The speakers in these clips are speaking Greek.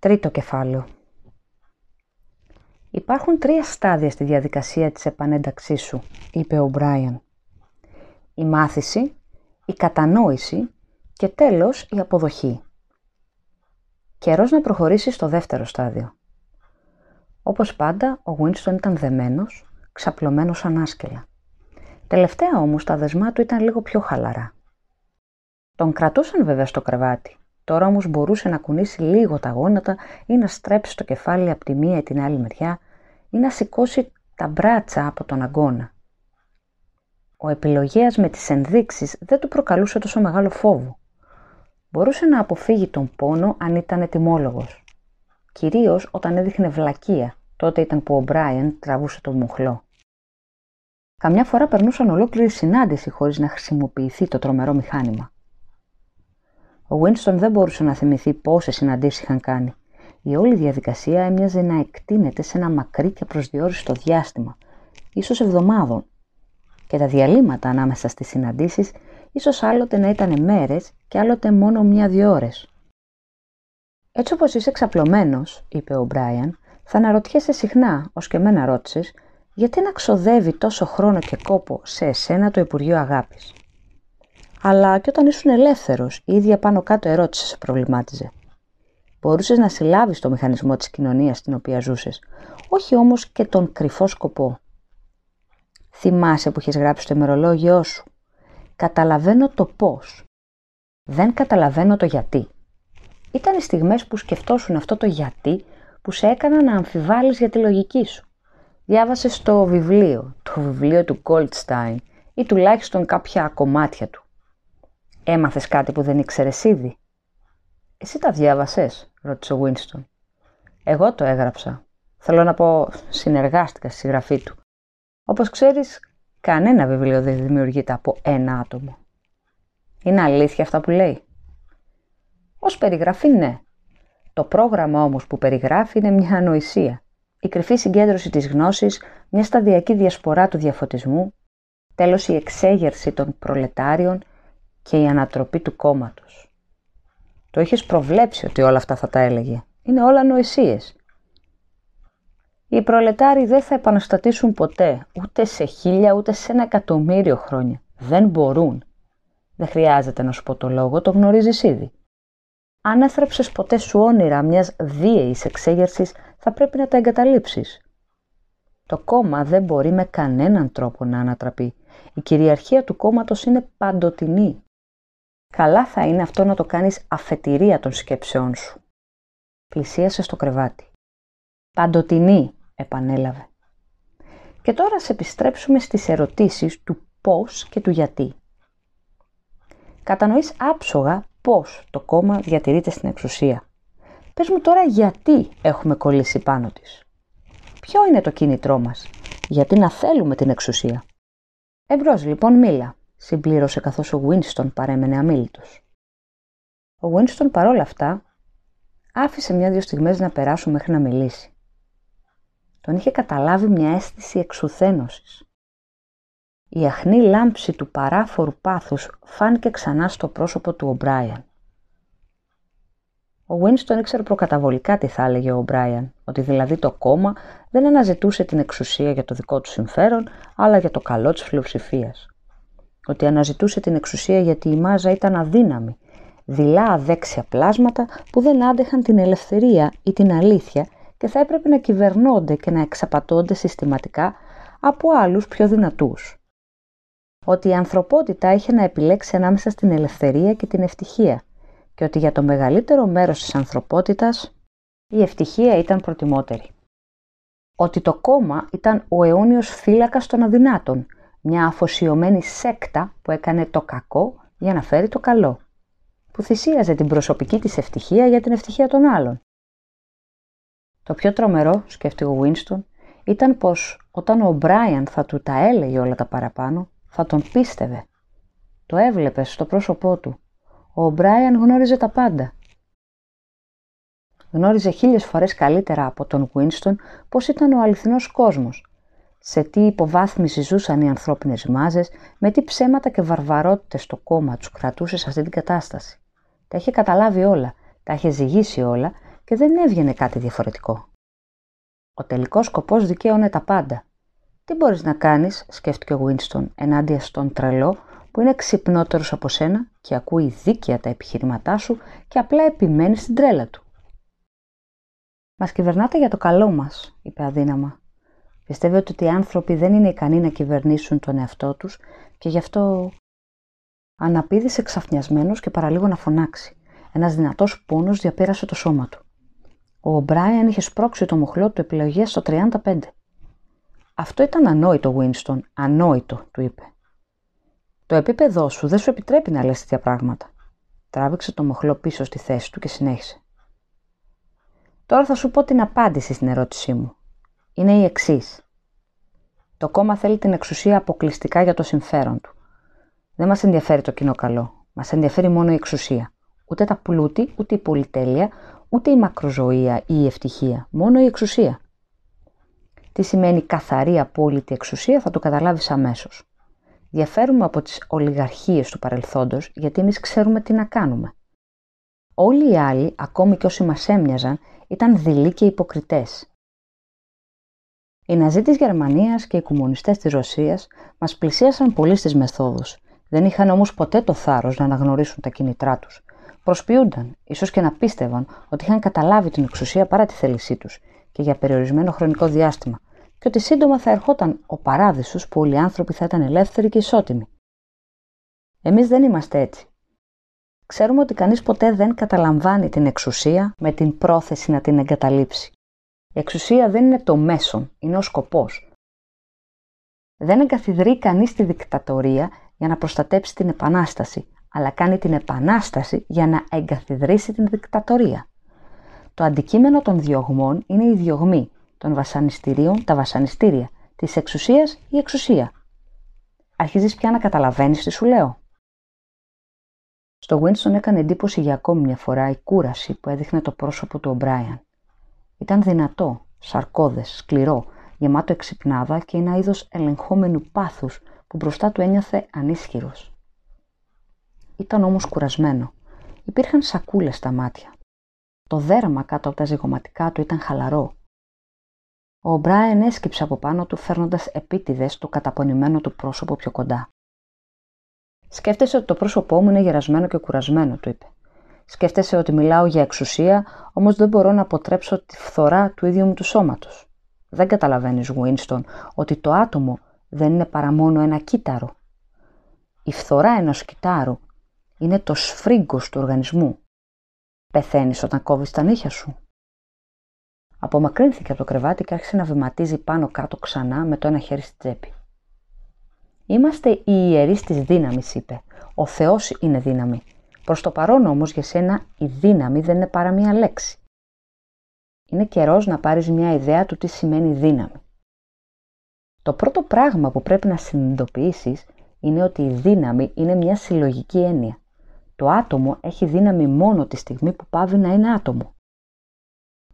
Τρίτο κεφάλαιο. Υπάρχουν τρία στάδια στη διαδικασία της επανένταξής σου, είπε ο Μπράιαν. Η μάθηση, η κατανόηση και τέλος η αποδοχή. Καιρός να προχωρήσεις στο δεύτερο στάδιο. Όπως πάντα, ο Winston ήταν δεμένος, ξαπλωμένος ανάσκελα. Τελευταία όμως τα δεσμά του ήταν λίγο πιο χαλαρά. Τον κρατούσαν βέβαια στο κρεβάτι. Τώρα όμως μπορούσε να κουνήσει λίγο τα γόνατα ή να στρέψει το κεφάλι από τη μία ή την άλλη μεριά ή να σηκώσει τα μπράτσα από τον αγκώνα. Ο επιλογέας με τις ενδείξεις δεν του προκαλούσε τόσο μεγάλο φόβο. Μπορούσε να αποφύγει τον πόνο αν ήταν ετοιμόλογος. Κυρίως όταν έδειχνε βλακεία, τότε ήταν που ο Μπράιεν τραβούσε το μουχλό. Καμιά φορά περνούσαν ολόκληρη συνάντηση χωρίς να χρησιμοποιηθεί το τρομερό μηχάνημα. Ο Winston δεν μπορούσε να θυμηθεί πόσες συναντήσεις είχαν κάνει. Η όλη διαδικασία έμοιαζε να εκτείνεται σε ένα μακρύ και προσδιοριστό διάστημα, ίσως εβδομάδων. Και τα διαλύματα ανάμεσα στις συναντήσεις ίσως άλλοτε να ήταν μέρες και άλλοτε μόνο μία-δύο ώρες. Έτσι όπως είσαι ξαπλωμένος, είπε ο Μπράιαν, θα αναρωτιέσαι συχνά, ως και εμένα ρώτησες, γιατί να ξοδεύει τόσο χρόνο και κόπο σε εσένα το Υπουργείο Αγάπης. Αλλά και όταν ήσουν ελεύθερος, η ίδια πάνω κάτω ερώτηση σε προβλημάτιζε. Μπορούσες να συλλάβεις το μηχανισμό της κοινωνίας στην οποία ζούσες, όχι όμως και τον κρυφό σκοπό. Θυμάσαι που είχες γράψει το ημερολόγιό σου. Καταλαβαίνω το πώς. Δεν καταλαβαίνω το γιατί. Ήταν οι στιγμές που σκεφτόσουν αυτό το γιατί που σε έκαναν να αμφιβάλλεις για τη λογική σου. Διάβασες το βιβλίο, το βιβλίο του Goldstein ή τουλάχιστον κάποια κομμάτια του. Έμαθες κάτι που δεν ήξερες ήδη; Εσύ τα διάβασες, ρώτησε ο Winston. Εγώ το έγραψα. Θέλω να πω, συνεργάστηκα στη συγγραφή του. Όπως ξέρεις, κανένα βιβλίο δεν δημιουργείται από ένα άτομο. Είναι αλήθεια αυτά που λέει; Ως περιγραφή ναι. Το πρόγραμμα όμως που περιγράφει είναι μια ανοησία. Η κρυφή συγκέντρωση της γνώσης, μια σταδιακή διασπορά του διαφωτισμού, τέλος η εξέγερση των προλετάριων και η ανατροπή του κόμματος. Το είχες προβλέψει ότι όλα αυτά θα τα έλεγε. Είναι όλα νοησίες. Οι προλετάριοι δεν θα επαναστατήσουν ποτέ, ούτε σε χίλια, ούτε σε ένα εκατομμύριο χρόνια. Δεν μπορούν. Δεν χρειάζεται να σου πω το λόγο, το γνωρίζεις ήδη. Αν έθραψες ποτέ σου όνειρα μιας βίαιης εξέγερσης, θα πρέπει να τα εγκαταλείψεις. Το κόμμα δεν μπορεί με κανέναν τρόπο να ανατραπεί. Η κυριαρχία του κόμματος είναι παντοτινή. Καλά θα είναι αυτό να το κάνεις αφετηρία των σκέψεών σου. Πλησίασε στο κρεβάτι. Παντοτινή, επανέλαβε. Και τώρα σε επιστρέψουμε στις ερωτήσεις του πώς και του γιατί. Κατανοείς άψογα πώς το κόμμα διατηρείται στην εξουσία. Πες μου τώρα γιατί έχουμε κολλήσει πάνω της. Ποιο είναι το κίνητρό μας, γιατί να θέλουμε την εξουσία; Εμπρός λοιπόν μίλα, συμπλήρωσε καθώς ο Winston παρέμενε αμήλυτος. Ο Winston παρόλα αυτά άφησε μια-δυο στιγμές να περάσουν μέχρι να μιλήσει. Τον είχε καταλάβει μια αίσθηση εξουθένωσης. Η αχνή λάμψη του παράφορου πάθους φάνηκε ξανά στο πρόσωπο του Ομπράιαν. Ο Winston ήξερε προκαταβολικά τι θα έλεγε ο Ομπράιαν, ότι δηλαδή το κόμμα δεν αναζητούσε την εξουσία για το δικό του συμφέρον, αλλά για το καλό της πλειοψηφίας. Ότι αναζητούσε την εξουσία γιατί η μάζα ήταν αδύναμη, δειλά αδέξια πλάσματα που δεν άντεχαν την ελευθερία ή την αλήθεια και θα έπρεπε να κυβερνώνται και να εξαπατώνται συστηματικά από άλλους πιο δυνατούς ότι η ανθρωπότητα είχε να επιλέξει ανάμεσα στην ελευθερία και την ευτυχία και ότι για το μεγαλύτερο μέρος της ανθρωπότητας η ευτυχία ήταν προτιμότερη. Ότι το κόμμα ήταν ο αιώνιος φύλακας των αδυνάτων, μια αφοσιωμένη σέκτα που έκανε το κακό για να φέρει το καλό, που θυσίαζε την προσωπική της ευτυχία για την ευτυχία των άλλων. Το πιο τρομερό, σκέφτηκε ο Winston, ήταν πως όταν ο Μπράιαν θα του τα έλεγε όλα τα παραπάνω, θα τον πίστευε. Το έβλεπε στο πρόσωπό του. Ο Μπράιαν γνώριζε τα πάντα. Γνώριζε χίλιες φορές καλύτερα από τον Winston πώς ήταν ο αληθινός κόσμος, σε τι υποβάθμιση ζούσαν οι ανθρώπινες μάζες, με τι ψέματα και βαρβαρότητες το κόμμα τους κρατούσε σε αυτή την κατάσταση. Τα είχε καταλάβει όλα, τα είχε ζυγίσει όλα και δεν έβγαινε κάτι διαφορετικό. Ο τελικός σκοπός δικαίωνε τα πάντα. Τι μπορείς να κάνεις, σκέφτηκε ο Winston, ενάντια στον τρελό που είναι ξυπνότερος από σένα και ακούει δίκαια τα επιχειρηματά σου και απλά επιμένει στην τρέλα του. Μας κυβερνάτε για το καλό μας, είπε αδύναμα. Πιστεύετε ότι οι άνθρωποι δεν είναι ικανοί να κυβερνήσουν τον εαυτό τους και γι' αυτό αναπήδησε ξαφνιασμένος και παραλίγο να φωνάξει. Ένας δυνατός πόνος διαπέρασε το σώμα του. Ο Μπράιαν είχε σπρώξει το μοχλό του επιλογέ στο 35. Αυτό ήταν ανόητο, Winston. Ανόητο, του είπε. Το επίπεδό σου δεν σου επιτρέπει να λες τέτοια πράγματα. Τράβηξε το μοχλό πίσω στη θέση του και συνέχισε. Τώρα θα σου πω την απάντηση στην ερώτησή μου. Είναι η εξής. Το κόμμα θέλει την εξουσία αποκλειστικά για το συμφέρον του. Δεν μας ενδιαφέρει το κοινό καλό. Μας ενδιαφέρει μόνο η εξουσία. Ούτε τα πλούτη, ούτε η πολυτέλεια, ούτε η μακροζωία ή η ευτυχία. Μόνο η εξουσία. Τι σημαίνει καθαρή απόλυτη εξουσία θα το καταλάβεις αμέσως. Διαφέρουμε από τις ολιγαρχίες του παρελθόντος γιατί εμείς ξέρουμε τι να κάνουμε. Όλοι οι άλλοι, ακόμη και όσοι μας έμοιαζαν, ήταν δειλοί και υποκριτές. Οι Ναζί της Γερμανίας και οι κομμουνιστές της Ρωσίας μας πλησίασαν πολύ στις μεθόδους. Δεν είχαν όμως ποτέ το θάρρος να αναγνωρίσουν τα κινητρά τους. Προσποιούνταν, ίσως και να πίστευαν, ότι είχαν καταλάβει την εξουσία παρά τη θέλησή τους και για περιορισμένο χρονικό διάστημα και ότι σύντομα θα ερχόταν ο παράδεισος που όλοι οι άνθρωποι θα ήταν ελεύθεροι και ισότιμοι. Εμείς δεν είμαστε έτσι. Ξέρουμε ότι κανείς ποτέ δεν καταλαμβάνει την εξουσία με την πρόθεση να την εγκαταλείψει. Η εξουσία δεν είναι το μέσον, είναι ο σκοπός. Δεν εγκαθιδρεί κανείς τη δικτατορία για να προστατέψει την επανάσταση, αλλά κάνει την επανάσταση για να εγκαθιδρύσει την δικτατορία. Το αντικείμενο των διωγμών είναι η διωγμή, των βασανιστήριων τα βασανιστήρια, της εξουσίας η εξουσία. Αρχίζεις πια να καταλαβαίνεις τι σου λέω. Στο Winston έκανε εντύπωση για ακόμη μια φορά η κούραση που έδειχνε το πρόσωπο του Ομπράιαν. Ήταν δυνατό, σαρκώδες, σκληρό, γεμάτο εξυπνάδα και ένα είδος ελεγχόμενου πάθους που μπροστά του ένιωθε ανίσχυρος. Ήταν όμως κουρασμένο. Υπήρχαν σακούλες στα μάτια. Το δέρμα κάτω από τα ζυγωματικά του ήταν χαλαρό. Ο Μπράιν έσκυψε από πάνω του φέρνοντας επίτηδες το καταπονημένο του πρόσωπο πιο κοντά. Σκέφτεσαι ότι το πρόσωπό μου είναι γερασμένο και κουρασμένο, του είπε. Σκέφτεσαι ότι μιλάω για εξουσία, όμως δεν μπορώ να αποτρέψω τη φθορά του ίδιου μου του σώματος. Δεν καταλαβαίνεις, Winston, ότι το άτομο δεν είναι παρά μόνο ένα κύτταρο. Η φθορά ενός κυτάρου είναι το σφρίγκος του οργανισμού. Πεθαίνεις όταν κόβεις τα νύχια σου. Απομακρύνθηκε από το κρεβάτι και άρχισε να βηματίζει πάνω κάτω ξανά με το ένα χέρι στη τσέπη. Είμαστε οι ιερείς της δύναμης, είπε. Ο Θεός είναι δύναμη. Προς το παρόν όμως για σένα η δύναμη δεν είναι παρά μία λέξη. Είναι καιρός να πάρεις μια ιδέα του τι σημαίνει δύναμη. Το πρώτο πράγμα που πρέπει να συνειδητοποιήσεις είναι ότι η δύναμη είναι μια συλλογική έννοια. Το άτομο έχει δύναμη μόνο τη στιγμή που πάβει να είναι άτομο.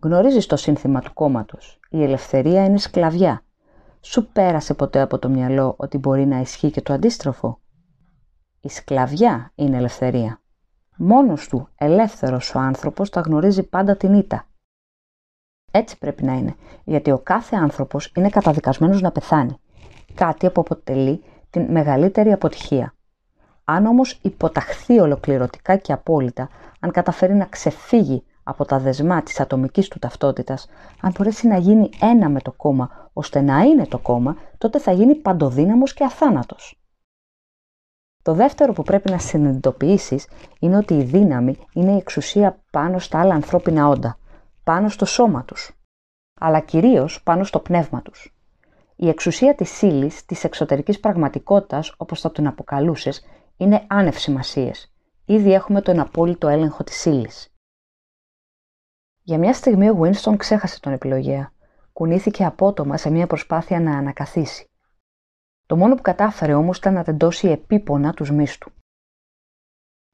Γνωρίζεις το σύνθημα του κόμματος. Η ελευθερία είναι σκλαβιά. Σου πέρασε ποτέ από το μυαλό ότι μπορεί να ισχύει και το αντίστροφο; Η σκλαβιά είναι ελευθερία. Μόνος του, ελεύθερος ο άνθρωπος, τα γνωρίζει πάντα την ήττα. Έτσι πρέπει να είναι, γιατί ο κάθε άνθρωπος είναι καταδικασμένος να πεθάνει. Κάτι που αποτελεί την μεγαλύτερη αποτυχία. Αν όμως υποταχθεί ολοκληρωτικά και απόλυτα, αν καταφέρει να ξεφύγει από τα δεσμά της ατομικής του ταυτότητας, αν μπορέσει να γίνει ένα με το κόμμα, ώστε να είναι το κόμμα, τότε θα γίνει παντοδύναμος και αθάνατος. Το δεύτερο που πρέπει να συνειδητοποιήσεις είναι ότι η δύναμη είναι η εξουσία πάνω στα άλλα ανθρώπινα όντα, πάνω στο σώμα τους, αλλά κυρίως πάνω στο πνεύμα τους. Η εξουσία της ύλη, της εξωτερικής πραγματικότητας, όπως θα τον αποκαλούσες, είναι άνευ σημασίες. Ήδη έχουμε τον απόλυτο έλεγχο της ύλη. Για μια στιγμή ο Winston ξέχασε τον επιλογέα. Κουνήθηκε απότομα σε μια προσπάθεια να ανακαθίσει. Το μόνο που κατάφερε όμως ήταν να τεντώσει επίπονα τους μίστου.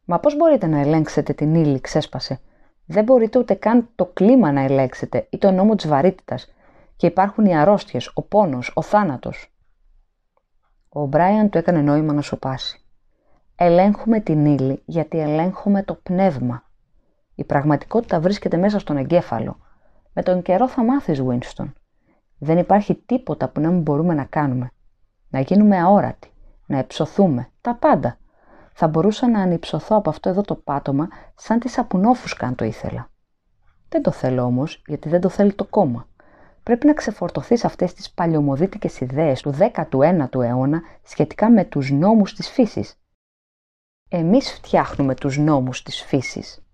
Μα πώς μπορείτε να ελέγξετε την ύλη, ξέσπασε. Δεν μπορείτε ούτε καν το κλίμα να ελέγξετε ή το νόμο της βαρύτητας. Και υπάρχουν οι αρρώστιες, ο πόνος, ο θάνατος. Ο Μπράιαν του έκανε νόημα να σοπάσει. Ελέγχουμε την ύλη γιατί ελέγχουμε το πνεύμα. Η πραγματικότητα βρίσκεται μέσα στον εγκέφαλο. Με τον καιρό θα μάθεις, Winston. Δεν υπάρχει τίποτα που να μην μπορούμε να κάνουμε. Να γίνουμε αόρατοι, να εψωθούμε, τα πάντα. Θα μπορούσα να ανυψωθώ από αυτό εδώ το πάτωμα σαν τη σαπουνόφουσκα αν το ήθελα. Δεν το θέλω όμως, γιατί δεν το θέλει το κόμμα. Πρέπει να ξεφορτωθείς αυτές τις παλιωμοδίτικες ιδέες του 19ου αιώνα σχετικά με τους νόμους της φύσης. Εμείς φτιάχνουμε τους νόμους της φύσης.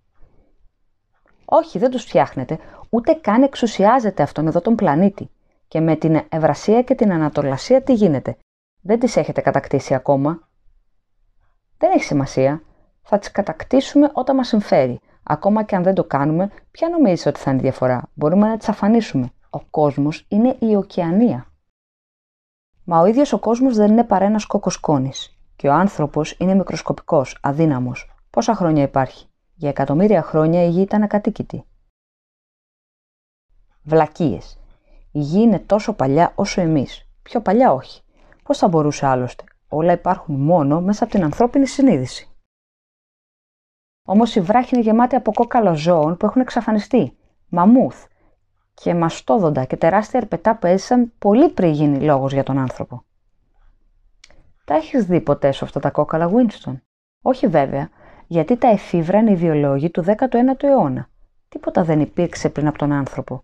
Όχι, δεν τους φτιάχνετε, ούτε καν εξουσιάζεται αυτόν εδώ τον πλανήτη. Και με την Ευρασία και την Ανατολασία τι γίνεται; Δεν τις έχετε κατακτήσει ακόμα. Δεν έχει σημασία. Θα τις κατακτήσουμε όταν μας συμφέρει. Ακόμα και αν δεν το κάνουμε, ποια νομίζεις ότι θα είναι η διαφορά; Μπορούμε να τις αφανίσουμε. Ο κόσμος είναι η ωκεανία. Μα ο ίδιος ο κόσμος δεν είναι παρά ένας κόκκος Και ο άνθρωπος είναι μικροσκοπικός, αδύναμος. Πόσα χρόνια υπάρχει; Για εκατομμύρια χρόνια η γη ήταν ακατοίκητη. Βλακίες. Η γη είναι τόσο παλιά όσο εμείς. Πιο παλιά όχι. Πώς θα μπορούσε άλλωστε; Όλα υπάρχουν μόνο μέσα από την ανθρώπινη συνείδηση. Όμως η βράχη είναι γεμάτη από κόκαλα ζώων που έχουν εξαφανιστεί. Μαμούθ και μαστόδοντα και τεράστια ερπετά που έζησαν πολύ πριν γίνει λόγος για τον άνθρωπο. Τα έχεις δει ποτέ σε αυτά τα κόκαλα, Winston; Όχι βέβαια, γιατί τα εφήβρα είναι ιδεολόγοι του 19ου αιώνα. Τίποτα δεν υπήρξε πριν από τον άνθρωπο.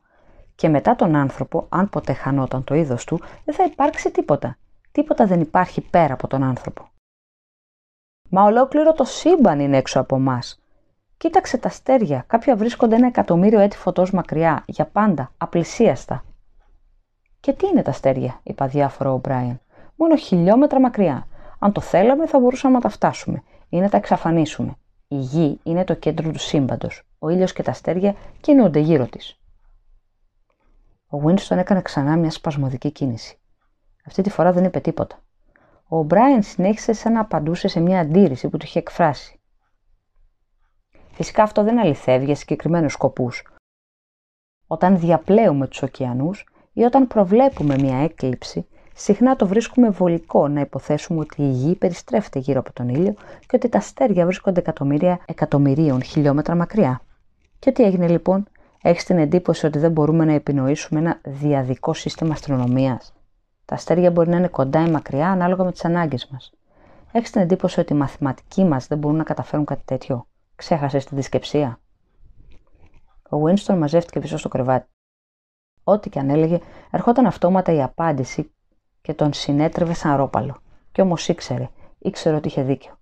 Και μετά τον άνθρωπο, αν ποτέ χανόταν το είδος του, δεν θα υπάρξει τίποτα. Τίποτα δεν υπάρχει πέρα από τον άνθρωπο. Μα ολόκληρο το σύμπαν είναι έξω από εμά. Κοίταξε τα αστέρια. Κάποια βρίσκονται ένα εκατομμύριο έτη φωτός μακριά, για πάντα, απλησίαστα. Και τι είναι τα αστέρια, είπα διάφορο ο Μπράιν. Μόνο χιλιόμετρα μακριά. Αν το θέλαμε, θα μπορούσαμε να τα φτάσουμε ή να τα εξαφανίσουμε. Η γη είναι το κέντρο του σύμπαντος. Ο ήλιος και τα αστέρια κινούνται γύρω της. Ο Winston έκανε ξανά μια σπασμωδική κίνηση. Αυτή τη φορά δεν είπε τίποτα. Ο Μπράιν συνέχισε σαν να απαντούσε σε μια αντίρρηση που του είχε εκφράσει. Φυσικά αυτό δεν αληθεύει για συγκεκριμένους σκοπούς. Όταν διαπλέουμε τους ωκεανούς ή όταν προβλέπουμε μια έκλειψη, συχνά το βρίσκουμε βολικό να υποθέσουμε ότι η γη περιστρέφεται γύρω από τον ήλιο και ότι τα αστέρια βρίσκονται εκατομμύρια εκατομμυρίων χιλιόμετρα μακριά. Και τι έγινε λοιπόν, έχεις την εντύπωση ότι δεν μπορούμε να επινοήσουμε ένα διαδικό σύστημα αστρονομίας; Τα αστέρια μπορεί να είναι κοντά ή μακριά ανάλογα με τις ανάγκες μας. Έχεις την εντύπωση ότι οι μαθηματικοί μας δεν μπορούν να καταφέρουν κάτι τέτοιο; Ξέχασες τη δισκεψία; Ο Winston μαζεύτηκε πίσω στο κρεβάτι. Ό,τι και αν έλεγε, ερχόταν αυτόματα η απάντηση και τον συνέτρεβε σαν ρόπαλο. Κι όμως ήξερε, ήξερε ότι είχε δίκιο.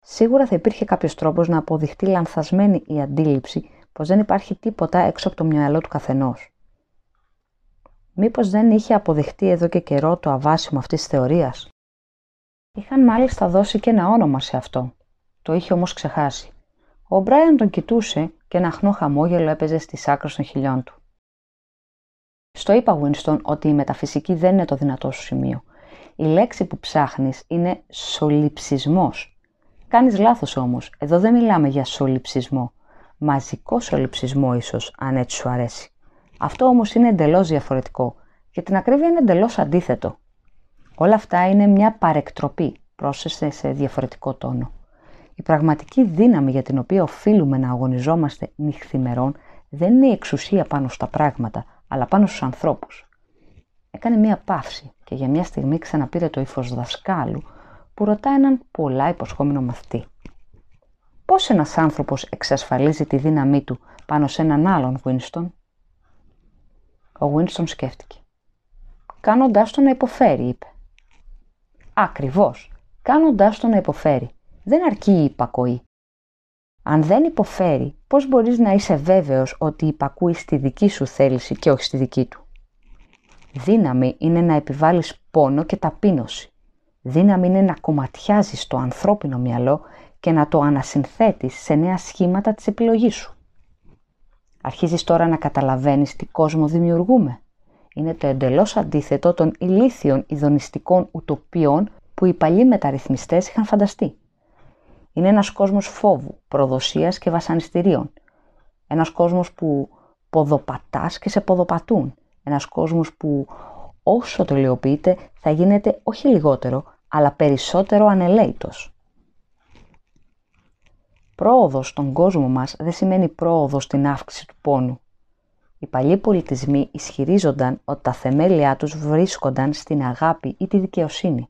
Σίγουρα θα υπήρχε κάποιος τρόπος να αποδειχτεί λανθασμένη η αντίληψη πως δεν υπάρχει τίποτα έξω από το μυαλό του καθενός. Μήπως δεν είχε αποδειχτεί εδώ και καιρό το αβάσιμο αυτής της θεωρίας; Είχαν μάλιστα δώσει και ένα όνομα σε αυτό. Το είχε όμως ξεχάσει. Ο Μπράιαν τον κοιτούσε και ένα χνό χαμόγελο έπαιζε στις άκρες των χιλιών του. Στο είπα, Winston, ότι η μεταφυσική δεν είναι το δυνατό σου σημείο. Η λέξη που ψάχνεις είναι σολυψισμός. Κάνεις λάθος όμως. Εδώ δεν μιλάμε για σολυψισμό. Μαζικό σολυψισμό ίσως, αν έτσι σου αρέσει. Αυτό όμως είναι εντελώς διαφορετικό. Για την ακρίβεια είναι εντελώς αντίθετο. Όλα αυτά είναι μια παρεκτροπή, πρόσθεσε σε διαφορετικό τόνο. Η πραγματική δύναμη για την οποία οφείλουμε να αγωνιζόμαστε νυχθημερών δεν είναι η εξουσία πάνω στα πράγματα, αλλά πάνω στους ανθρώπους. Έκανε μία παύση και για μια στιγμή ξαναπήρε το ύφος δασκάλου που ρωτά έναν πολλά υποσχόμενο μαθητή. Πώς ένας άνθρωπος εξασφαλίζει τη δύναμή του πάνω σε έναν άλλον, Winston? Ο Winston σκέφτηκε. Κάνοντάς τον να υποφέρει, είπε. Ακριβώς. Κάνοντάς τον να υποφέρει. Δεν αρκεί η υπακοή. Αν δεν υποφέρει, πώς μπορείς να είσαι βέβαιος ότι υπακούει στη δική σου θέληση και όχι στη δική του; Δύναμη είναι να επιβάλλεις πόνο και ταπείνωση. Δύναμη είναι να κομματιάζεις το ανθρώπινο μυαλό και να το ανασυνθέτεις σε νέα σχήματα της επιλογής σου. Αρχίζεις τώρα να καταλαβαίνεις τι κόσμο δημιουργούμε. Είναι το εντελώς αντίθετο των ηλίθιων ειδονιστικών ουτοπίων που οι παλιοί μεταρρυθμιστές είχαν φανταστεί. Είναι ένας κόσμος φόβου, προδοσίας και βασανιστήριων. Ένας κόσμος που ποδοπατάς και σε ποδοπατούν. Ένας κόσμος που όσο τελειοποιείται θα γίνεται όχι λιγότερο, αλλά περισσότερο ανελέητος. Πρόοδος στον κόσμο μας δεν σημαίνει πρόοδος στην αύξηση του πόνου. Οι παλιοί πολιτισμοί ισχυρίζονταν ότι τα θεμέλια τους βρίσκονταν στην αγάπη ή τη δικαιοσύνη.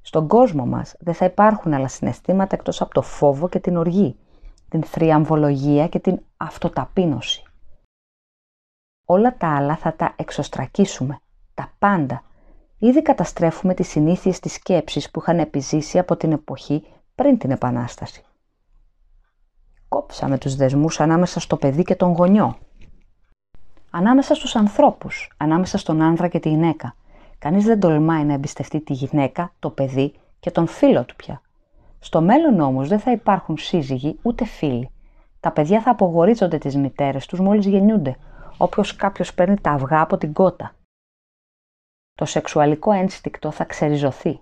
Στον κόσμο μας δεν θα υπάρχουν άλλα συναισθήματα εκτός από το φόβο και την οργή, την θριαμβολογία και την αυτοταπείνωση. Όλα τα άλλα θα τα εξωστρακίσουμε, τα πάντα. Ήδη καταστρέφουμε τις συνήθειες της σκέψης που είχαν επιζήσει από την εποχή πριν την Επανάσταση. Κόψαμε τους δεσμούς ανάμεσα στο παιδί και τον γονιό. Ανάμεσα στους ανθρώπους, ανάμεσα στον άνδρα και τη γυναίκα. Κανείς δεν τολμάει να εμπιστευτεί τη γυναίκα, το παιδί και τον φίλο του πια. Στο μέλλον όμως δεν θα υπάρχουν σύζυγοι ούτε φίλοι. Τα παιδιά θα απογορίζονται τις μητέρες τους μόλις γεννιούνται, όποιος κάποιος παίρνει τα αυγά από την κότα. Το σεξουαλικό ένστικτο θα ξεριζωθεί.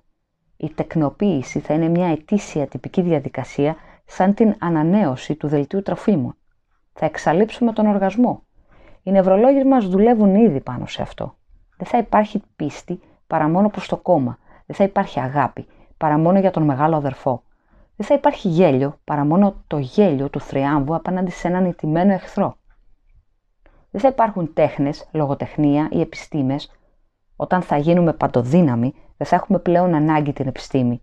Η τεκνοποίηση θα είναι μια ετήσια τυπική διαδικασία σαν την ανανέωση του δελτίου τροφίμων. Θα εξαλείψουμε τον οργασμό. Οι νευρολόγοι μας δουλεύουν ήδη πάνω σε αυτό. Δεν θα υπάρχει πίστη παρά μόνο προς το κόμμα. Δεν θα υπάρχει αγάπη παρά μόνο για τον μεγάλο αδερφό. Δεν θα υπάρχει γέλιο παρά μόνο το γέλιο του θριάμβου απέναντι σε έναν ιτημένο εχθρό. Δεν θα υπάρχουν τέχνες, λογοτεχνία ή επιστήμες. Όταν θα γίνουμε παντοδύναμοι, δεν θα έχουμε πλέον ανάγκη την επιστήμη.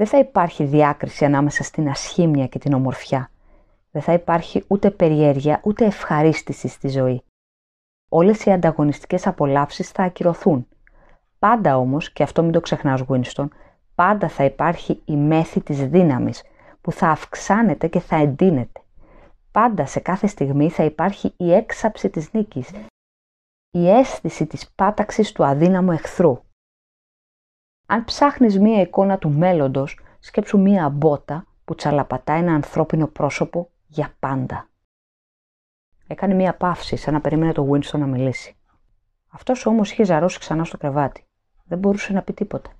Δεν θα υπάρχει διάκριση ανάμεσα στην ασχήμια και την ομορφιά. Δεν θα υπάρχει ούτε περιέργεια ούτε ευχαρίστηση στη ζωή. Όλες οι ανταγωνιστικές απολαύσεις θα ακυρωθούν. Πάντα όμως, και αυτό μην το ξεχνάς Winston, πάντα θα υπάρχει η μέθη της δύναμης που θα αυξάνεται και θα εντείνεται. Πάντα σε κάθε στιγμή θα υπάρχει η έξαψη της νίκης, η αίσθηση της πάταξης του αδύναμου εχθρού. Αν ψάχνεις μία εικόνα του μέλλοντος, σκέψου μία μπότα που τσαλαπατά ένα ανθρώπινο πρόσωπο για πάντα. Έκανε μία παύση, σαν να περίμενε το Winston να μιλήσει. Αυτός όμως είχε ζαρώσει ξανά στο κρεβάτι. Δεν μπορούσε να πει τίποτα.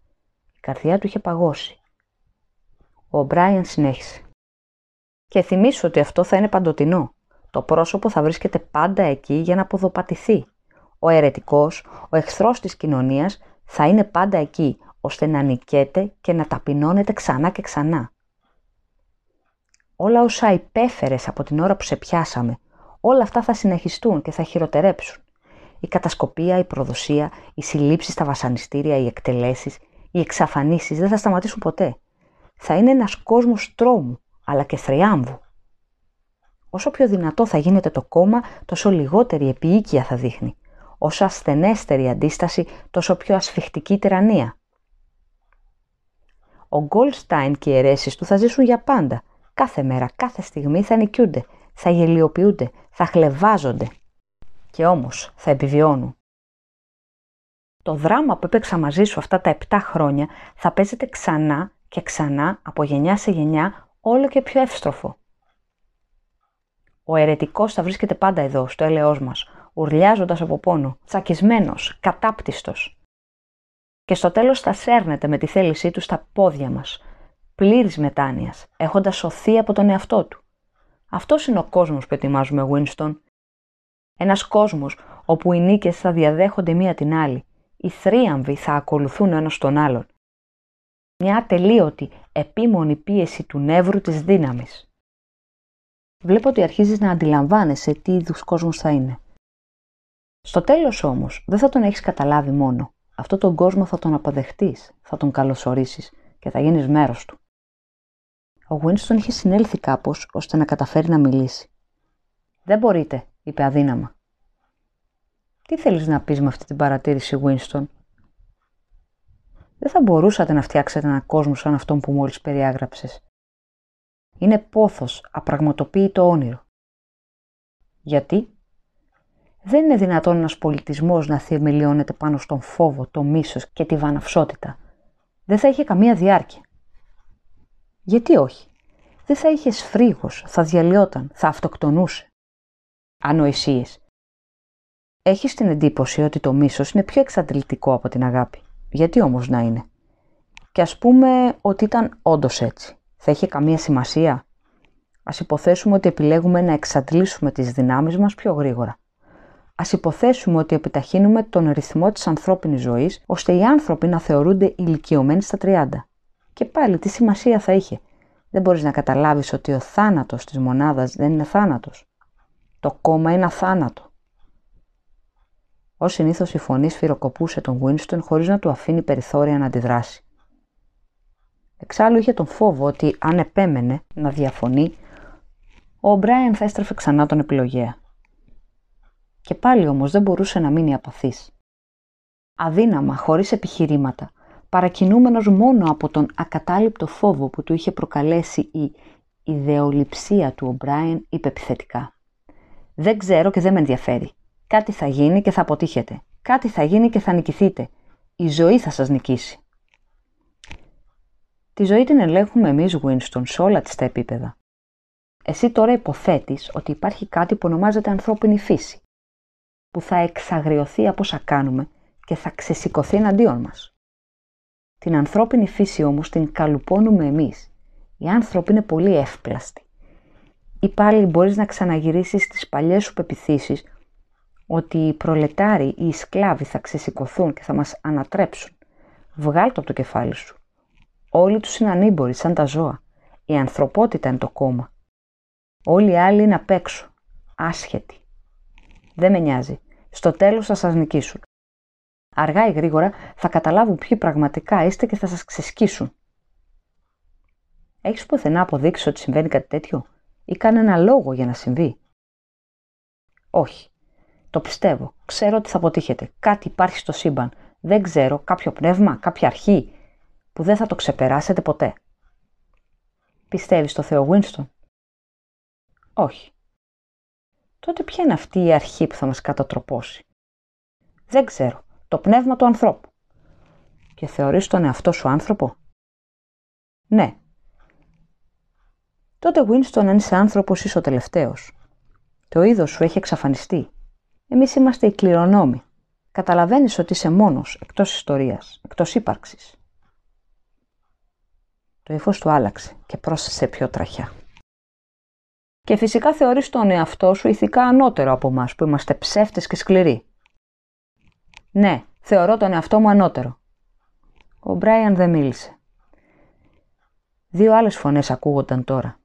Η καρδιά του είχε παγώσει. Ο Μπράιαν συνέχισε. Και θυμίσου ότι αυτό θα είναι παντοτινό. Το πρόσωπο θα βρίσκεται πάντα εκεί για να αποδοπατηθεί. Ο αιρετικός, ο εχθρός της κοινωνίας θα είναι πάντα εκεί, ώστε να νικέται και να ταπεινώνεται ξανά και ξανά. Όλα όσα υπέφερες από την ώρα που σε πιάσαμε, όλα αυτά θα συνεχιστούν και θα χειροτερέψουν. Η κατασκοπία, η προδοσία, οι συλλήψεις στα βασανιστήρια, οι εκτελέσεις, οι εξαφανίσεις δεν θα σταματήσουν ποτέ. Θα είναι ένας κόσμος τρόμου, αλλά και θριάμβου. Όσο πιο δυνατό θα γίνεται το κόμμα, τόσο λιγότερη επίοικια θα δείχνει. Όσο ασθενέστερη αντίσταση, τόσο πιο ασφιχτική τυραννία. Ο Γκολστάιν και οι αιρέσεις του θα ζήσουν για πάντα. Κάθε μέρα, κάθε στιγμή θα νικιούνται, θα γελιοποιούνται, θα χλεβάζονται. Και όμως θα επιβιώνουν. Το δράμα που έπαιξα μαζί σου αυτά τα 7 χρόνια θα παίζεται ξανά και ξανά από γενιά σε γενιά όλο και πιο εύστροφο. Ο αιρετικός θα βρίσκεται πάντα εδώ, στο έλεος μας, ουρλιάζοντας από πόνο, τσακισμένος, κατάπτυστος. Και στο τέλος θα σέρνεται με τη θέλησή του στα πόδια μας, πλήρης μετάνοιας, έχοντας σωθεί από τον εαυτό του. Αυτός είναι ο κόσμος που ετοιμάζουμε, Winston. Ένας κόσμος όπου οι νίκες θα διαδέχονται μία την άλλη, οι θρίαμβοι θα ακολουθούν ένας τον άλλον. Μια ατελείωτη, επίμονη πίεση του νεύρου της δύναμης. Βλέπω ότι αρχίζεις να αντιλαμβάνεσαι τι είδους κόσμος θα είναι. Στο τέλος όμως, δεν θα τον έχεις καταλάβει μόνο. Αυτό τον κόσμο θα τον αποδεχτείς, θα τον καλωσορίσεις και θα γίνεις μέρος του. Ο Winston είχε συνέλθει κάπως ώστε να καταφέρει να μιλήσει. «Δεν μπορείτε», είπε αδύναμα. Τι θέλεις να πεις με αυτή την παρατήρηση, Winston. Δεν θα μπορούσατε να φτιάξετε ένα κόσμο σαν αυτόν που μόλις περιάγραψες. Είναι πόθος, απραγματοποιητό όνειρο. Γιατί; Δεν είναι δυνατόν ένας πολιτισμός να θεμελιώνεται πάνω στον φόβο, το μίσος και τη βαναυσότητα. Δεν θα είχε καμία διάρκεια. Γιατί όχι; Δεν θα είχε φρίγος, θα διαλυόταν, θα αυτοκτονούσε. Ανοησίες. Έχεις την εντύπωση ότι το μίσος είναι πιο εξαντλητικό από την αγάπη. Γιατί όμως να είναι; Και ας πούμε ότι ήταν όντως έτσι. Θα είχε καμία σημασία; Ας υποθέσουμε ότι επιλέγουμε να εξαντλήσουμε τις δυνάμεις μας πιο γρήγορα. Ας υποθέσουμε ότι επιταχύνουμε τον ρυθμό της ανθρώπινης ζωής, ώστε οι άνθρωποι να θεωρούνται ηλικιωμένοι στα 30. Και πάλι τι σημασία θα είχε; Δεν μπορείς να καταλάβεις ότι ο θάνατος της μονάδας δεν είναι θάνατος. Το κόμμα είναι αθάνατο. Ω συνήθως η φωνή σφυροκοπούσε τον Winston χωρίς να του αφήνει περιθώρια να αντιδράσει. Εξάλλου είχε τον φόβο ότι αν επέμενε να διαφωνεί, ο Μπράιν θα έστρεφε ξανά τον επιλογέα. Και πάλι όμως δεν μπορούσε να μείνει απαθής. Αδύναμα, χωρίς επιχειρήματα, παρακινούμενος μόνο από τον ακατάληπτο φόβο που του είχε προκαλέσει η ιδεολειψία του ο Μπράιν, είπε επιθετικά. «Δεν ξέρω και δεν με ενδιαφέρει. Κάτι θα γίνει και θα αποτύχετε. Κάτι θα γίνει και θα νικηθείτε. Η ζωή θα σας νικήσει». Τη ζωή την ελέγχουμε εμείς, Winston, σε όλα τα επίπεδα. Εσύ τώρα υποθέτεις ότι υπάρχει κάτι που ονομάζεται ανθρώπινη φύση, που θα εξαγριωθεί από όσα κάνουμε και θα ξεσηκωθεί εναντίον μας. Την ανθρώπινη φύση όμως την καλουπώνουμε εμείς. Οι άνθρωποι είναι πολύ εύπλαστοι. Ή πάλι μπορείς να ξαναγυρίσεις τις παλιές σου πεπιθήσεις ότι οι προλετάροι ή οι σκλάβοι θα ξεσηκωθούν και θα μας ανατρέψουν. Βγάλ το από το κεφάλι σου. Όλοι τους είναι ανήμποροι σαν τα ζώα. Η ανθρωπότητα είναι το κόμμα. Όλοι οι άλλοι είναι απ' έξω. Άσχετοι. Δεν με νοιάζει. Στο τέλος θα σας νικήσουν. Αργά ή γρήγορα θα καταλάβουν ποιοι πραγματικά είστε και θα σας ξεσκίσουν. Έχεις πουθενά αποδείξει ότι συμβαίνει κάτι τέτοιο; Ή κανένα λόγο για να συμβεί; Όχι. Το πιστεύω. Ξέρω ότι θα αποτύχετε. Κάτι υπάρχει στο σύμπαν. Δεν ξέρω, κάποιο πνεύμα, κάποια αρχή που δεν θα το ξεπεράσετε ποτέ. Πιστεύεις στο Θεό Winston? Όχι. Τότε ποια είναι αυτή η αρχή που θα μας κατατροπώσει; Δεν ξέρω. Το πνεύμα του ανθρώπου. Και θεωρείς τον εαυτό σου άνθρωπο; Ναι. Τότε Winston αν είσαι άνθρωπος είσαι ο τελευταίος. Το είδος σου έχει εξαφανιστεί. Εμείς είμαστε οι κληρονόμοι. Καταλαβαίνεις ότι είσαι μόνος, εκτός ιστορίας, εκτός ύπαρξης. Το ύφος του άλλαξε και πρόσθεσε πιο τραχιά. Και φυσικά θεωρείς τον εαυτό σου ηθικά ανώτερο από εμάς που είμαστε ψεύτες και σκληροί. Ναι, θεωρώ τον εαυτό μου ανώτερο. Ο Μπράιαν δεν μίλησε. Δύο άλλες φωνές ακούγονταν τώρα.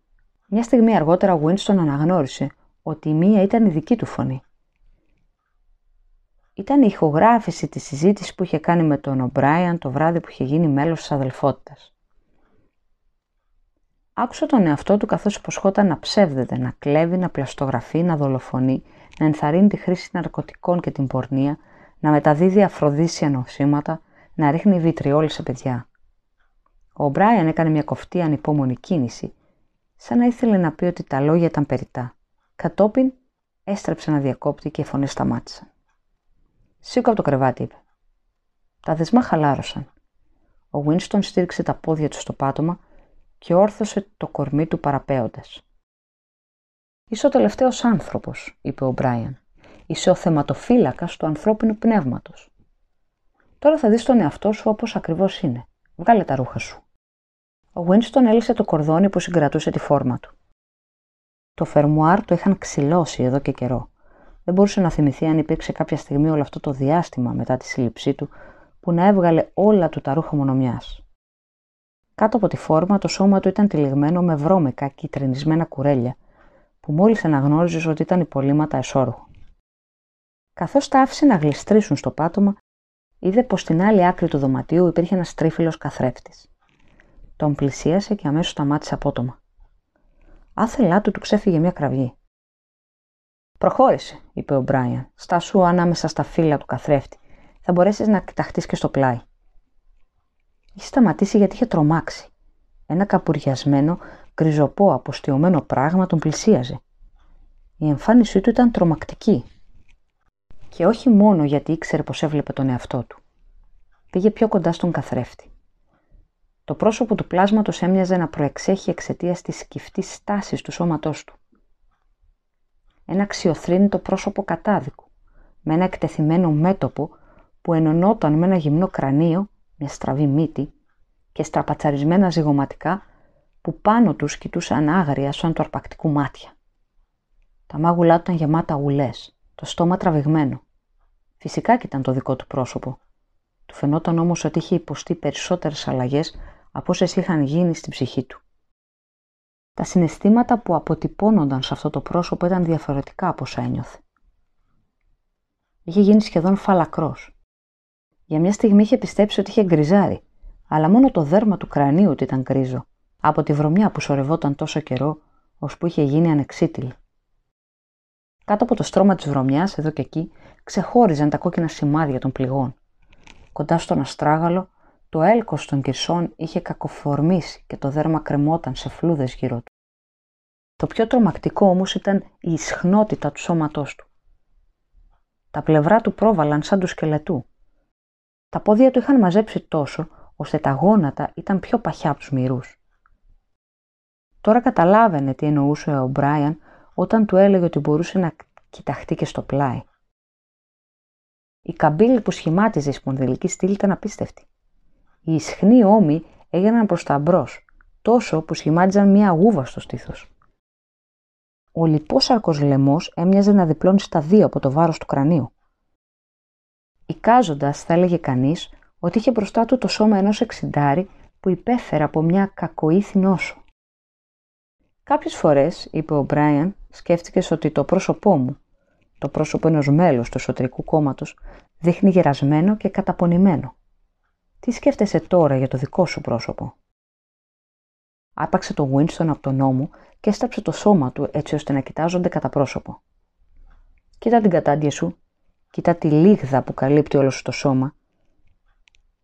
Μια στιγμή αργότερα ο Winston αναγνώρισε ότι η μία ήταν η δική του φωνή. Ήταν η ηχογράφηση της συζήτησης που είχε κάνει με τον Ομπράιαν το βράδυ που είχε γίνει μέλος της αδελφότητας. Άκουσε τον εαυτό του καθώς υποσχόταν να ψεύδεται, να κλέβει, να πλαστογραφεί, να δολοφονεί, να ενθαρρύνει τη χρήση ναρκωτικών και την πορνεία, να μεταδίδει αφροδίσια νοσήματα, να ρίχνει βιτριόλη σε παιδιά. Ο Μπράιαν έκανε μια κοφτή ανυπόμονη κίνηση, σαν να ήθελε να πει ότι τα λόγια ήταν περιτά. Κατόπιν έστρεψε να διακόπτει και οι φωνές σταμάτησαν. Σήκω από το κρεβάτι, είπε. Τα δεσμά χαλάρωσαν. Ο Βίνστον στήριξε τα πόδια του στο πάτωμα και όρθωσε το κορμί του παραπέοντας. «Είσαι ο τελευταίος άνθρωπος», είπε ο Μπράιαν. «Είσαι ο θεματοφύλακας του ανθρώπινου πνεύματος. Τώρα θα δεις τον εαυτό σου όπως ακριβώς είναι. Βγάλε τα ρούχα σου». Ο Βίνστον έλυσε το κορδόνι που συγκρατούσε τη φόρμα του. Το φερμουάρ το είχαν ξυλώσει εδώ και καιρό. Δεν μπορούσε να θυμηθεί αν υπήρξε κάποια στιγμή όλο αυτό το διάστημα μετά τη σύλληψή του που να έβγαλε όλα του τα ρούχα μονομιάς. Κάτω από τη φόρμα το σώμα του ήταν τυλιγμένο με βρώμικα κυτρινισμένα κουρέλια, που μόλις αναγνώριζες ότι ήταν υπολείμματα εσόρουχου. Καθώς τα άφησε να γλιστρήσουν στο πάτωμα, είδε πως στην άλλη άκρη του δωματίου υπήρχε ένας τρίφυλλος καθρέφτης. Τον πλησίασε και αμέσως σταμάτησε απότομα. Άθελά του του ξέφυγε μια κραυγή. Προχώρησε, είπε ο Μπράιαν. Στάσου ανάμεσα στα φύλλα του καθρέφτη. Θα μπορέσεις να κοιταχτείς και στο πλάι. Είχε σταματήσει γιατί είχε τρομάξει. Ένα καπουριασμένο, γκριζοπό, αποστιωμένο πράγμα τον πλησίαζε. Η εμφάνισή του ήταν τρομακτική. Και όχι μόνο γιατί ήξερε πως έβλεπε τον εαυτό του. Πήγε πιο κοντά στον καθρέφτη. Το πρόσωπο του πλάσματος έμοιαζε να προεξέχει εξαιτίας της σκυφτής στάσης του σώματός του. Ένα αξιοθρύνητο πρόσωπο κατάδικου, με ένα εκτεθειμένο μέτωπο που ενωνόταν με ένα γυμνό κρανίο μια στραβή μύτη και στραπατσαρισμένα ζυγωματικά που πάνω τους κοιτούσαν άγρια σαν του αρπακτικού μάτια. Τα μάγουλά του ήταν γεμάτα ουλές, το στόμα τραβηγμένο. Φυσικά και ήταν το δικό του πρόσωπο. Του φαινόταν όμως ότι είχε υποστεί περισσότερες αλλαγές από όσες είχαν γίνει στην ψυχή του. Τα συναισθήματα που αποτυπώνονταν σε αυτό το πρόσωπο ήταν διαφορετικά από όσα ένιωθε. Είχε γίνει σχεδόν φαλακρός. Για μια στιγμή είχε πιστέψει ότι είχε γκριζάρει, αλλά μόνο το δέρμα του κρανίου του ήταν γκρίζο, από τη βρωμιά που σωρευόταν τόσο καιρό, ώσπου είχε γίνει ανεξίτηλη. Κάτω από το στρώμα της βρωμιάς, εδώ και εκεί, ξεχώριζαν τα κόκκινα σημάδια των πληγών. Κοντά στον αστράγαλο, το έλκος των κυρσών είχε κακοφορμήσει και το δέρμα κρεμόταν σε φλούδες γύρω του. Το πιο τρομακτικό όμως ήταν η ισχνότητα του σώματός του. Τα πλευρά του πρόβαλαν σαν του σκελετού. Τα πόδια του είχαν μαζέψει τόσο, ώστε τα γόνατα ήταν πιο παχιά από τους μυρούς. Τώρα καταλάβαινε τι εννοούσε ο Μπράιαν όταν του έλεγε ότι μπορούσε να κοιταχτεί και στο πλάι. Η καμπύλη που σχημάτιζε η σπονδυλική στήλη ήταν απίστευτη. Οι ισχνοί ώμοι έγιναν προς τα μπρος, τόσο που σχημάτιζαν μία γούβα στο στήθος. Ο λιπόσαρκος λαιμός έμοιαζε να διπλώνει στα δύο από το βάρος του κρανίου. Εικάζοντας, θα έλεγε κανείς ότι είχε μπροστά του το σώμα ενός εξιντάρι που υπέφερε από μια κακοήθη νόσο. Κάποιες φορές, είπε ο Μπράιαν, σκέφτηκες ότι το πρόσωπό μου, το πρόσωπο ενός μέλους του εσωτερικού κόμματος, δείχνει γερασμένο και καταπονημένο. Τι σκέφτεσαι τώρα για το δικό σου πρόσωπο; Άπαξε το Winston από τον νόμο και έσταψε το σώμα του έτσι ώστε να κοιτάζονται κατά πρόσωπο. Κοίτα την κατάντια σου, κοίτα τη λίγδα που καλύπτει όλο σου το σώμα,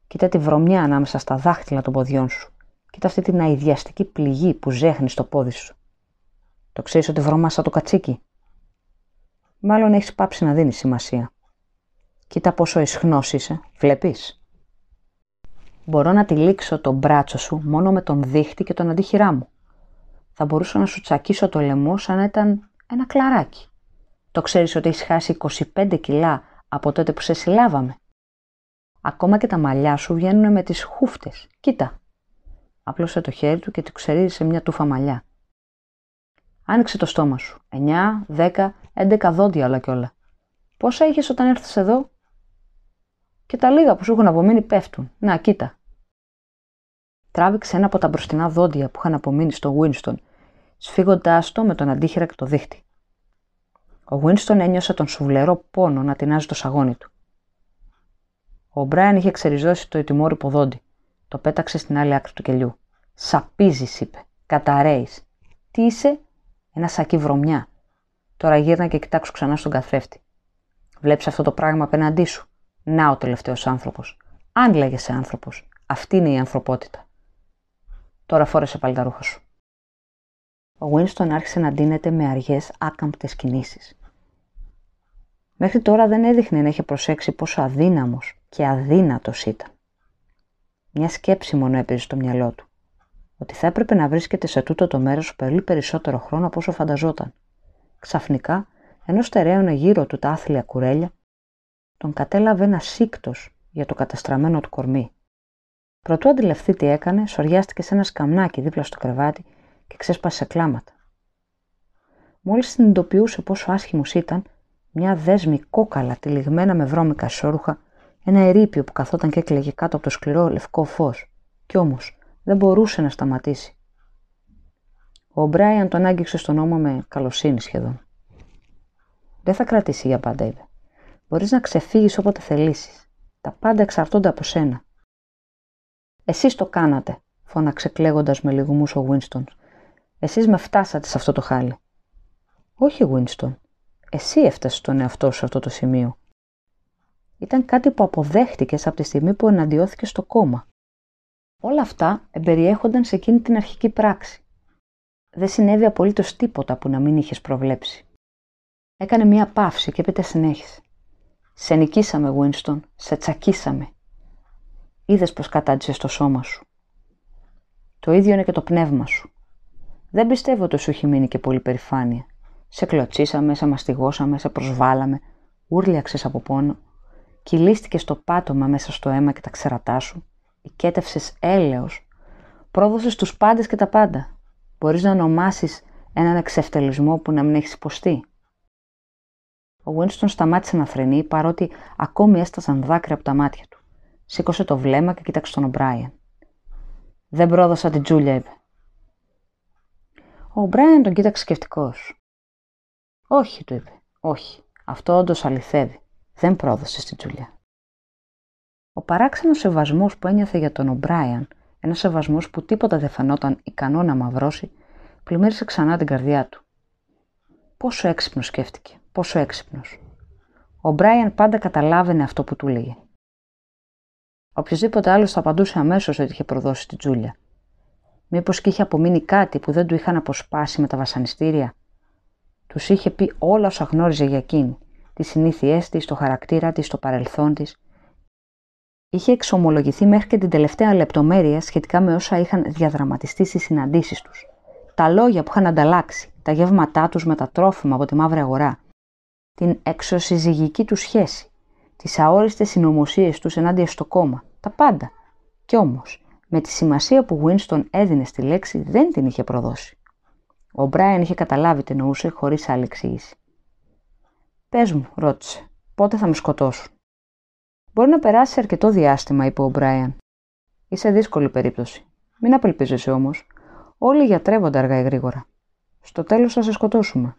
κοίτα τη βρωμιά ανάμεσα στα δάχτυλα των ποδιών σου, κοίτα αυτή την αειδιαστική πληγή που ζέχνει στο πόδι σου. Το ξέρεις ότι βρωμά σαν το κατσίκι; Μάλλον έχεις πάψει να δίνεις σημασία. Κοίτα πόσο ισχνός είσαι, βλέπεις; Μπορώ να τυλίξω το μπράτσο σου μόνο με τον δίχτυ και τον αντίχειρά μου. Θα μπορούσα να σου τσακίσω το λαιμό σαν να ήταν ένα κλαράκι. Το ξέρεις ότι έχεις χάσει 25 κιλά από τότε που σε συλλάβαμε; Ακόμα και τα μαλλιά σου βγαίνουν με τις χούφτες. Κοίτα. Απλώσε το χέρι του και του ξερίζησε μια τούφα μαλλιά. Άνοιξε το στόμα σου. 9, 10, 11 δόντια όλα κι όλα. Πόσα είχες όταν έρθεις εδώ, και τα λίγα που σου έχουν απομείνει πέφτουν. Να, κοίτα. Τράβηξε ένα από τα μπροστινά δόντια που είχαν απομείνει στο Winston, σφίγγοντά το με τον αντίχειρα και το δίχτυ. Ο Winston ένιωσε τον σουβλερό πόνο να τεινάζει το σαγόνι του. Ο Μπράιν είχε ξεριζώσει το ετοιμόρυπο δόντι. Το πέταξε στην άλλη άκρη του κελιού. Σαπίζεις, είπε. Καταραίεις. Τι είσαι, ένα σακί βρωμιά. Τώρα γύρνα και κοιτάξω ξανά στον καθρέφτη. Βλέπεις αυτό το πράγμα απέναντί σου. Να ο τελευταίος άνθρωπος. Αν λέγεσαι άνθρωπος, αυτή είναι η ανθρωπότητα. Τώρα φόρεσε πάλι τα ρούχα σου. Ο Winston άρχισε να ντύνεται με αργές, άκαμπτες κινήσεις. Μέχρι τώρα δεν έδειχνε να είχε προσέξει πόσο αδύναμος και αδύνατος ήταν. Μια σκέψη μόνο έπαιζε στο μυαλό του. Ότι θα έπρεπε να βρίσκεται σε τούτο το μέρος πολύ περισσότερο χρόνο από όσο φανταζόταν. Ξαφνικά, ενώ στερέωνε γύρω του τα άθλια κουρέλια, τον κατέλαβε ένας σύκτος για το καταστραμμένο του κορμί. Προτού αντιληφθεί τι έκανε, σοριάστηκε σε ένα σκαμνάκι δίπλα στο κρεβάτι και ξέσπασε κλάματα. Μόλις συνειδητοποιούσε πόσο άσχημος ήταν, μια δέσμη κόκαλα τυλιγμένα με βρώμικα ισόρουχα, ένα ερείπιο που καθόταν και έκλαιγε κάτω από το σκληρό λευκό φως, κι όμως δεν μπορούσε να σταματήσει. Ο Μπράιαν τον άγγιξε στον ώμο με καλοσύνη σχεδόν. Δεν θα κρατήσει για πάντα, είπε. Μπορείς να ξεφύγεις όποτε θελήσεις. Τα πάντα εξαρτώνται από σένα. Εσείς το κάνατε, φώναξε κλαίγοντας με λιγμούς ο Βίνστον. Εσείς με φτάσατε σε αυτό το χάλι. Όχι, Βίνστον. Εσύ έφτασες στον εαυτό σου σε αυτό το σημείο. Ήταν κάτι που αποδέχτηκες από τη στιγμή που εναντιώθηκε στο κόμμα. Όλα αυτά εμπεριέχονταν σε εκείνη την αρχική πράξη. Δεν συνέβη απολύτως τίποτα που να μην είχες προβλέψει. Έκανε μία παύση και έπειτα συνέχισε. Σε νικήσαμε, Winston, σε τσακίσαμε. Είδες πως κατάντησες το σώμα σου. Το ίδιο είναι και το πνεύμα σου. Δεν πιστεύω ότι σου έχει μείνει και πολύ περηφάνεια. Σε κλωτσίσαμε, σε μαστιγώσαμε, σε προσβάλαμε, ούρλιαξες από πόνο, κυλίστηκες στο πάτωμα μέσα στο αίμα και τα ξερατά σου, οικέτευσες έλεος, πρόδωσες τους πάντες και τα πάντα. Μπορείς να ονομάσεις έναν εξευτελισμό που να μην έχεις υποστεί. Ο Winston σταμάτησε να φρενεί παρότι ακόμη έστασαν δάκρυα από τα μάτια του. Σήκωσε το βλέμμα και κοίταξε τον Ομπράιεν. Δεν πρόδωσα την Τζούλια, είπε. Ο Μπράιν τον κοίταξε σκεφτικός. Όχι, του είπε. Όχι. Αυτό όντως αληθεύει. Δεν πρόδωσε στην Τζούλια. Ο παράξενος σεβασμός που ένιωθε για τον Ομπράιαν, ένας σεβασμός που τίποτα δεν φαινόταν ικανό να μαυρώσει, πλημμύρισε ξανά την καρδιά του. Πόσο έξυπνος σκέφτηκε, πόσο έξυπνος. Ο Μπράιαν πάντα καταλάβαινε αυτό που του λέγε. Οποιοδήποτε άλλος θα απαντούσε αμέσως ότι είχε προδώσει την Τζούλια. Μήπως και είχε απομείνει κάτι που δεν του είχαν αποσπάσει με τα βασανιστήρια; Τους είχε πει όλα όσα γνώριζε για εκείνη, τις συνήθειές της, το χαρακτήρα της, το παρελθόν της. Είχε εξομολογηθεί μέχρι και την τελευταία λεπτομέρεια σχετικά με όσα είχαν διαδραματιστεί στις συναντήσεις τους. Τα λόγια που είχαν ανταλλάξει, τα γεύματά τους με τα τρόφιμα από τη μαύρη αγορά, την εξωσυζυγική τους σχέση, τις αόριστες συνωμοσίες τους ενάντια στο κόμμα, τα πάντα. Κι όμως, με τη σημασία που Winston έδινε στη λέξη δεν την είχε προδώσει. Ο Μπράιν είχε καταλάβει τι εννοούσε χωρίς άλλη εξήγηση. Πες μου, ρώτησε, πότε θα με σκοτώσουν; Μπορεί να περάσει αρκετό διάστημα, είπε ο Μπράιν. Είσαι δύσκολη περίπτωση. Μην απελπίζεσαι όμως. Όλοι γιατρεύονται αργά ή γρήγορα. Στο τέλος θα σε σκοτώσουμε.